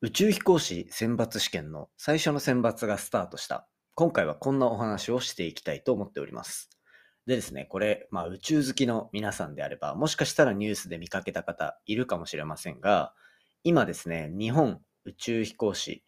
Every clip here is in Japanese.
宇宙飛行士選抜試験の最初の選抜がスタートした。今回はこんなお話をしていきたいと思っております。でですね、これ、まあ宇宙好きの皆さんであれば、もしかしたらニュースで見かけた方いるかもしれませんが、今ですね、日本宇宙飛行士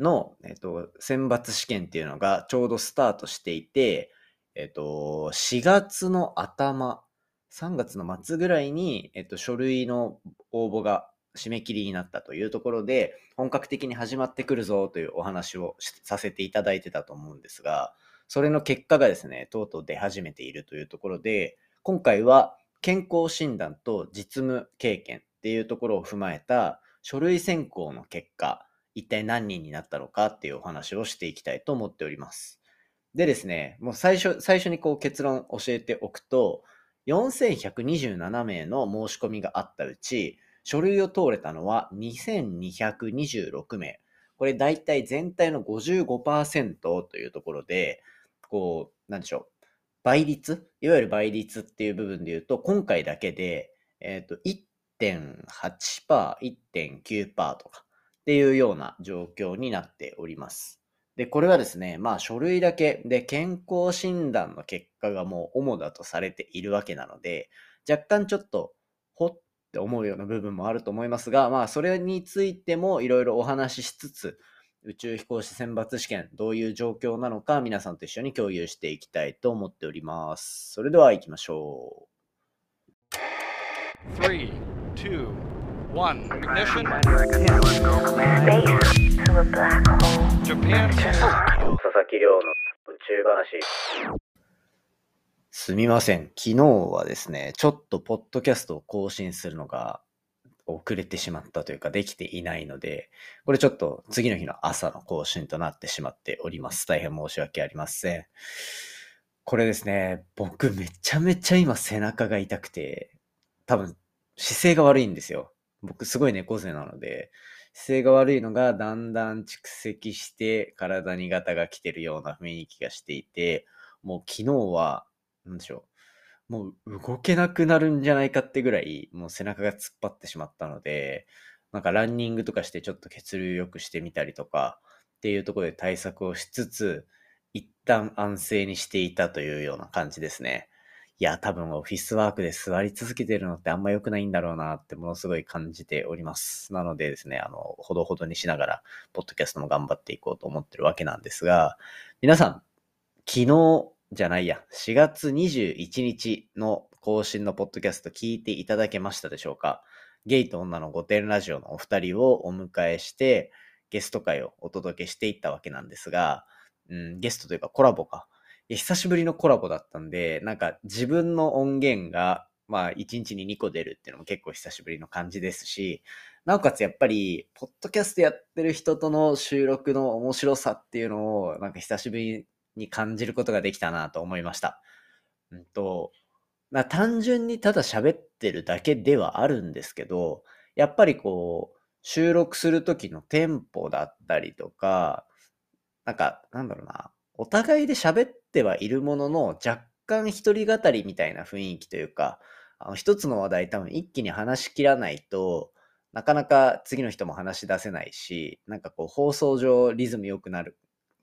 の、えっと、選抜試験っていうのがちょうどスタートしていて、えっと、4月の頭、3月の末ぐらいに、えっと、書類の応募が締め切りになったというところで、本格的に始まってくるぞというお話をさせていただいてたと思うんですが、それの結果がですね、とうとう出始めているというところで、今回は健康診断と実務経験っていうところを踏まえた書類選考の結果、一体何人になったのかっていうお話をしていきたいと思っております。でですね、もう最初、最初にこう結論教えておくと、4127名の申し込みがあったうち、書類を通れたのは2226名。これ大体全体の55%というところで、こう、なんでしょう。倍率？いわゆる倍率っていう部分で言うと、今回だけで、えっ、と、1.8%、1.9%とかっていうような状況になっております。で、これはですね、まあ書類だけで健康診断の結果がもう主だとされているわけなので、若干ちょっとって思うような部分もあると思いますが、まあそれについてもいろいろお話ししつつ、宇宙飛行士選抜試験どういう状況なのか皆さんと一緒に共有していきたいと思っております。それでは行きましょう。Three, two, one. Ignition. Space to a black hole. Japan. 佐々木亮の宇宙話。すみません。昨日はですね、ちょっとポッドキャストを更新するのが遅れてしまったというか、できていないので、これちょっと次の日の朝の更新となってしまっております。大変申し訳ありません。これですね、僕めちゃめちゃ今背中が痛くて、多分姿勢が悪いんですよ。僕すごい猫背なので、姿勢が悪いのがだんだん蓄積して体にガタが来てるような雰囲気がしていて、もう昨日は、なんでしょう。もう動けなくなるんじゃないかってぐらい、もう背中が突っ張ってしまったので、なんかランニングとかしてちょっと血流良くしてみたりとかっていうところで対策をしつつ、一旦安静にしていたというような感じですね。いや、多分オフィスワークで座り続けてるのってあんま良くないんだろうなってものすごい感じております。なのでですね、あの、ほどほどにしながら、ポッドキャストも頑張っていこうと思ってるわけなんですが、皆さん、昨日じゃないや、4月21日の更新のポッドキャスト聞いていただけましたでしょうか？ゲイと女の御殿ラジオのお二人をお迎えして、ゲスト会をお届けしていったわけなんですが、うん、ゲストというかコラボか。久しぶりのコラボだったんで、なんか自分の音源が、まあ1日に2個出るっていうのも結構久しぶりの感じですし、なおかつやっぱり、ポッドキャストやってる人との収録の面白さっていうのを、なんか久しぶりに感じることができたなと思いました。うんと、まあ単純にただ喋ってるだけではあるんですけど、やっぱりこう、収録する時のテンポだったりとか、なんか、なんだろうな、お互いで喋ってはいるものの、若干一人語りみたいな雰囲気というか、あの一つの話題多分一気に話し切らないと、なかなか次の人も話し出せないし、なんかこう放送上リズム良くなる、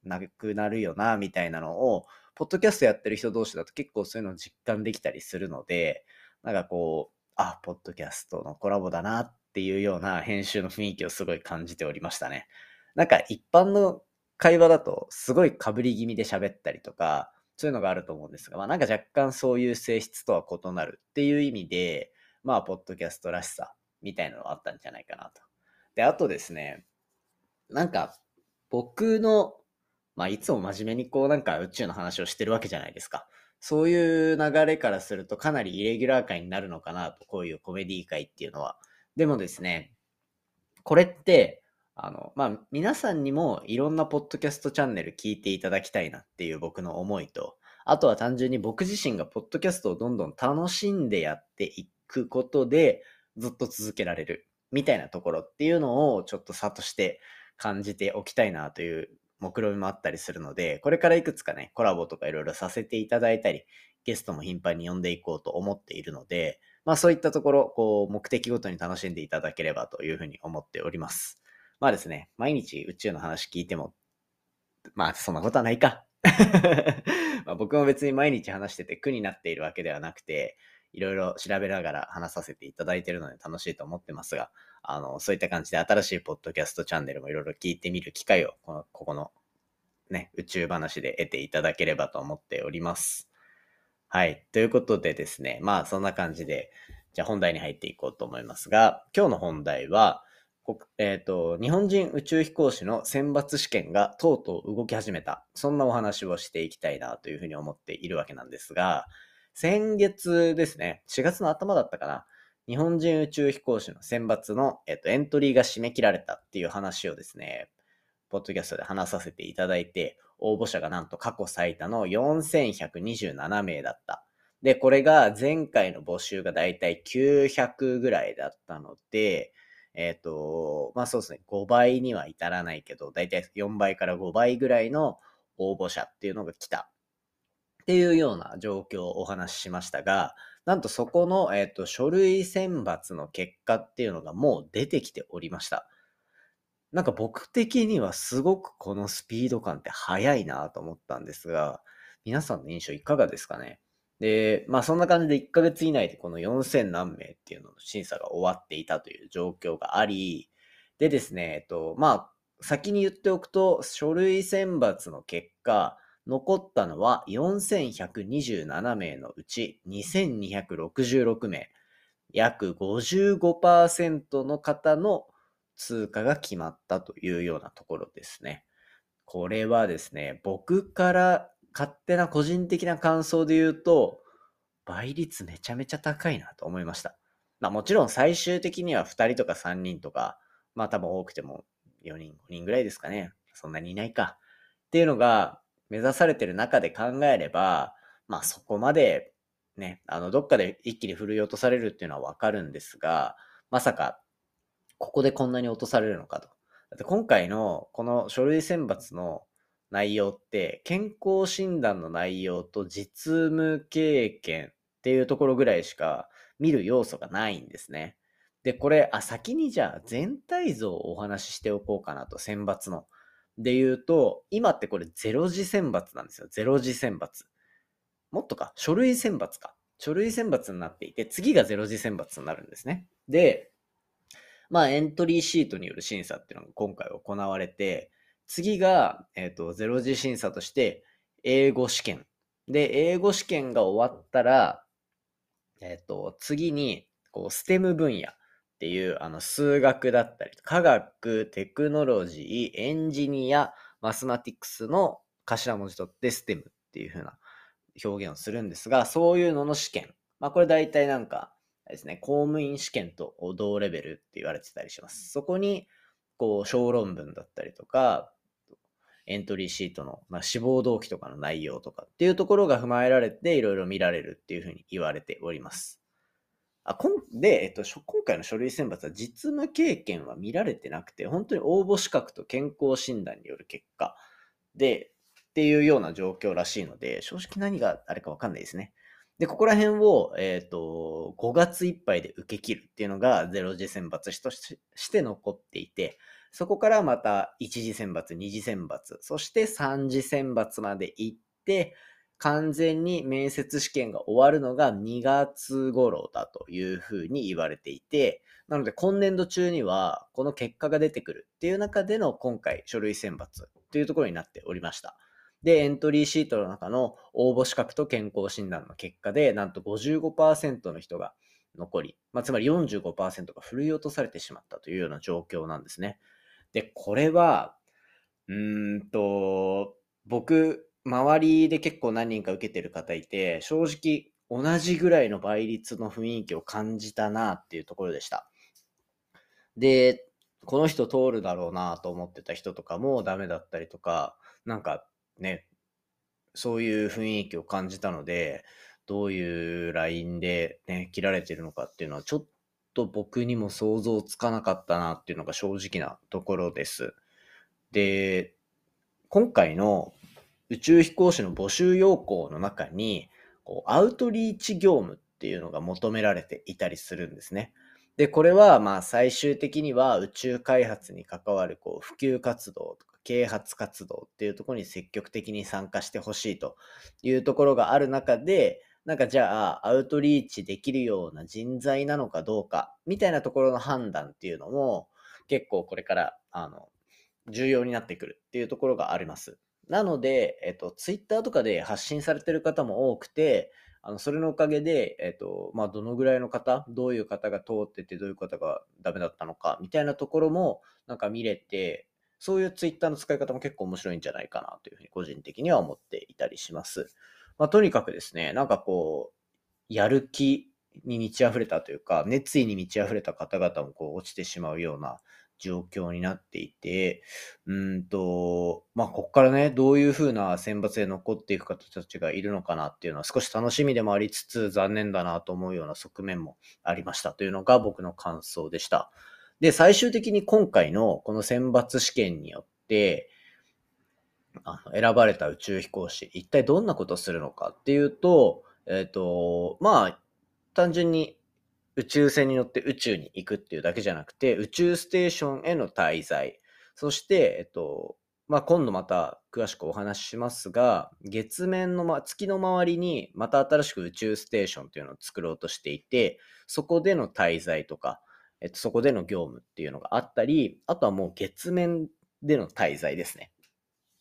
なくなるよな、みたいなのを、ポッドキャストやってる人同士だと結構そういうのを実感できたりするので、なんかこう、あ、ポッドキャストのコラボだなっていうような編集の雰囲気をすごい感じておりましたね。なんか一般の会話だとすごい被り気味で喋ったりとか、そういうのがあると思うんですが、まあなんか若干そういう性質とは異なるっていう意味で、まあポッドキャストらしさみたいなのがあったんじゃないかなと。で、あとですね、なんか僕の、まあいつも真面目にこうなんか宇宙の話をしてるわけじゃないですか。そういう流れからするとかなりイレギュラー界になるのかなと、こういうコメディ界っていうのは。でもですね、これって、あの、まあ、皆さんにもいろんなポッドキャストチャンネル聞いていただきたいなっていう僕の思いと、あとは単純に僕自身がポッドキャストをどんどん楽しんでやっていくことで、ずっと続けられるみたいなところっていうのをちょっと差として感じておきたいなという目論見もあったりするので、これからいくつかね、コラボとかいろいろさせていただいたり、ゲストも頻繁に呼んでいこうと思っているので、まあそういったところ、こう、目的ごとに楽しんでいただければというふうに思っております。まあですね、毎日宇宙の話聞いても、まあそんなことはないか。まあ僕も別に毎日話してて苦になっているわけではなくて、いろいろ調べながら話させていただいているので楽しいと思ってますが、あの、そういった感じで新しいポッドキャストチャンネルもいろいろ聞いてみる機会を、この、ここのね、宇宙話で得ていただければと思っております。はい。ということでですね、まあそんな感じで、じゃあ本題に入っていこうと思いますが、今日の本題は、えっ、ー、と、日本人宇宙飛行士の選抜試験がとうとう動き始めた。そんなお話をしていきたいなというふうに思っているわけなんですが、先月ですね、4月の頭だったかな、日本人宇宙飛行士の選抜の、えっと、エントリーが締め切られたっていう話をですね、ポッドキャストで話させていただいて、応募者がなんと過去最多の4127名だった。で、これが前回の募集がだいたい900ぐらいだったので、えっ、ー、と、まあそうですね、5倍には至らないけど、だいたい4倍から5倍ぐらいの応募者っていうのが来たっていうような状況をお話ししましたが、なんとそこの、えっ、ー、と、書類選抜の結果っていうのがもう出てきておりました。なんか僕的にはすごくこのスピード感って速いなと思ったんですが、皆さんの印象いかがですかね？で、まあそんな感じで1ヶ月以内でこの4000何名っていうのの審査が終わっていたという状況があり、でですね、えっと、まあ先に言っておくと、書類選抜の結果、残ったのは4127名のうち2266名。約55%の方の通過が決まったというようなところですね。これはですね、僕から勝手な個人的な感想で言うと、倍率めちゃめちゃ高いなと思いました。まあもちろん最終的には2人とか3人とか、まあ多分多くても4人、5人ぐらいですかね。そんなにいないか。っていうのが目指されてる中で考えれば、まあそこまでね、あの、どっかで一気に振るい落とされるっていうのはわかるんですが、まさか、ここでこんなに落とされるのかと。だって今回のこの書類選抜の内容って、健康診断の内容と実務経験っていうところぐらいしか見る要素がないんですね。で、これ、あ、先にじゃあ全体像をお話ししておこうかなと、選抜の。で言うと、今ってこれ0次選抜なんですよ。0次選抜。もっとか、書類選抜か。書類選抜になっていて、次が0次選抜になるんですね。で、まあエントリーシートによる審査っていうのが今回行われて、次が、えっ、ー、と、0次審査として、英語試験。で、英語試験が終わったら、えっ、ー、と、次に、こう、ステム分野。っていう、あの、数学だったり、科学、テクノロジー、エンジニア、マスマティクスの頭文字取って STEM っていう風な表現をするんですが、そういうのの試験。まあ、これ大体なんかですね、公務員試験と同レベルって言われてたりします。そこに、こう、小論文だったりとか、エントリーシートの、まあ、志望動機とかの内容とかっていうところが踏まえられて、いろいろ見られるっていうふうに言われております。あこんで、えっと、今回の書類選抜は実務経験は見られてなくて、本当に応募資格と健康診断による結果で、っていうような状況らしいので、正直何があれかわかんないですね。で、ここら辺を、えっ、ー、と、5月いっぱいで受け切るっていうのが0次選抜として残っていて、そこからまた1次選抜、2次選抜、そして3次選抜まで行って、完全に面接試験が終わるのが2月頃だというふうに言われていて、なので今年度中にはこの結果が出てくるっていう中での今回書類選抜というところになっておりました。で、エントリーシートの中の応募資格と健康診断の結果で、なんと55%の人が残り、まあ、つまり45%が振り落とされてしまったというような状況なんですね。で、これは、うーんと、僕、周りで結構何人か受けてる方いて、正直同じぐらいの倍率の雰囲気を感じたなっていうところでした。で、この人通るだろうなと思ってた人とかもダメだったりとか、なんかね、そういう雰囲気を感じたので、どういうラインでね、切られてるのかっていうのはちょっと僕にも想像つかなかったなっていうのが正直なところです。で、今回の宇宙飛行士の募集要項の中に、こうアウトリーチ業務っていうのが求められていたりするんですね。で、これはまあ最終的には宇宙開発に関わるこう普及活動とか啓発活動っていうところに積極的に参加してほしいというところがある中で、なんかじゃあアウトリーチできるような人材なのかどうかみたいなところの判断っていうのも結構これからあの重要になってくるっていうところがあります。なので、えっと、ツイッターとかで発信されてる方も多くて、あの、それのおかげで、えっと、まあ、どのぐらいの方、どういう方が通ってて、どういう方がダメだったのか、みたいなところも、なんか見れて、そういうツイッターの使い方も結構面白いんじゃないかなというふうに個人的には思っていたりします。まあ、とにかくですね、なんかこう、やる気に満ち溢れたというか、熱意に満ち溢れた方々もこう落ちてしまうような状況になっていて、うんと、まあ、ここからね、どういう風な選抜で残っていく方たちがいるのかなっていうのは少し楽しみでもありつつ、残念だなと思うような側面もありましたというのが僕の感想でした。で、最終的に今回のこの選抜試験によって、あの選ばれた宇宙飛行士、一体どんなことをするのかっていうと、えっ、ー、と、まあ、単純に宇宙船に乗って宇宙に行くっていうだけじゃなくて、宇宙ステーションへの滞在、そして、えっと、まあ、今度また詳しくお話ししますが、月面の、ま、月の周りにまた新しく宇宙ステーションというのを作ろうとしていて、そこでの滞在とか、えっと、そこでの業務っていうのがあったり、あとはもう月面での滞在ですね。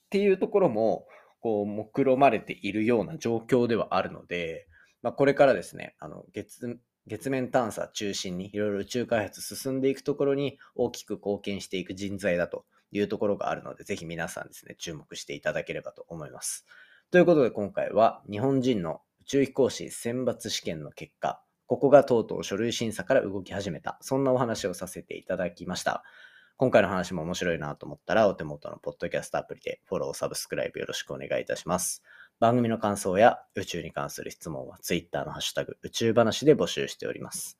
っていうところも、こう、目論まれているような状況ではあるので、まあ、これからですね、あの、月、月面探査中心にいろいろ宇宙開発進んでいくところに大きく貢献していく人材だというところがあるので、ぜひ皆さんですね、注目していただければと思います。ということで今回は日本人の宇宙飛行士選抜試験の結果、ここがとうとう書類審査から動き始めた、そんなお話をさせていただきました。今回の話も面白いなと思ったら、お手元のポッドキャストアプリでフォロー、サブスクライブよろしくお願いいたします。番組の感想や宇宙に関する質問は Twitter のハッシュタグ宇宙話で募集しております。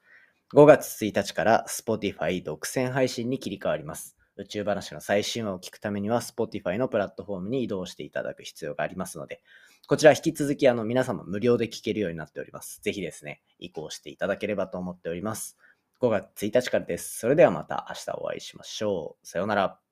5月1日から Spotify 独占配信に切り替わります。宇宙話の最新話を聞くためには Spotify のプラットフォームに移動していただく必要がありますので、こちら引き続きあの皆様無料で聞けるようになっております。ぜひですね、移行していただければと思っております。5月1日からです。それではまた明日お会いしましょう。さようなら。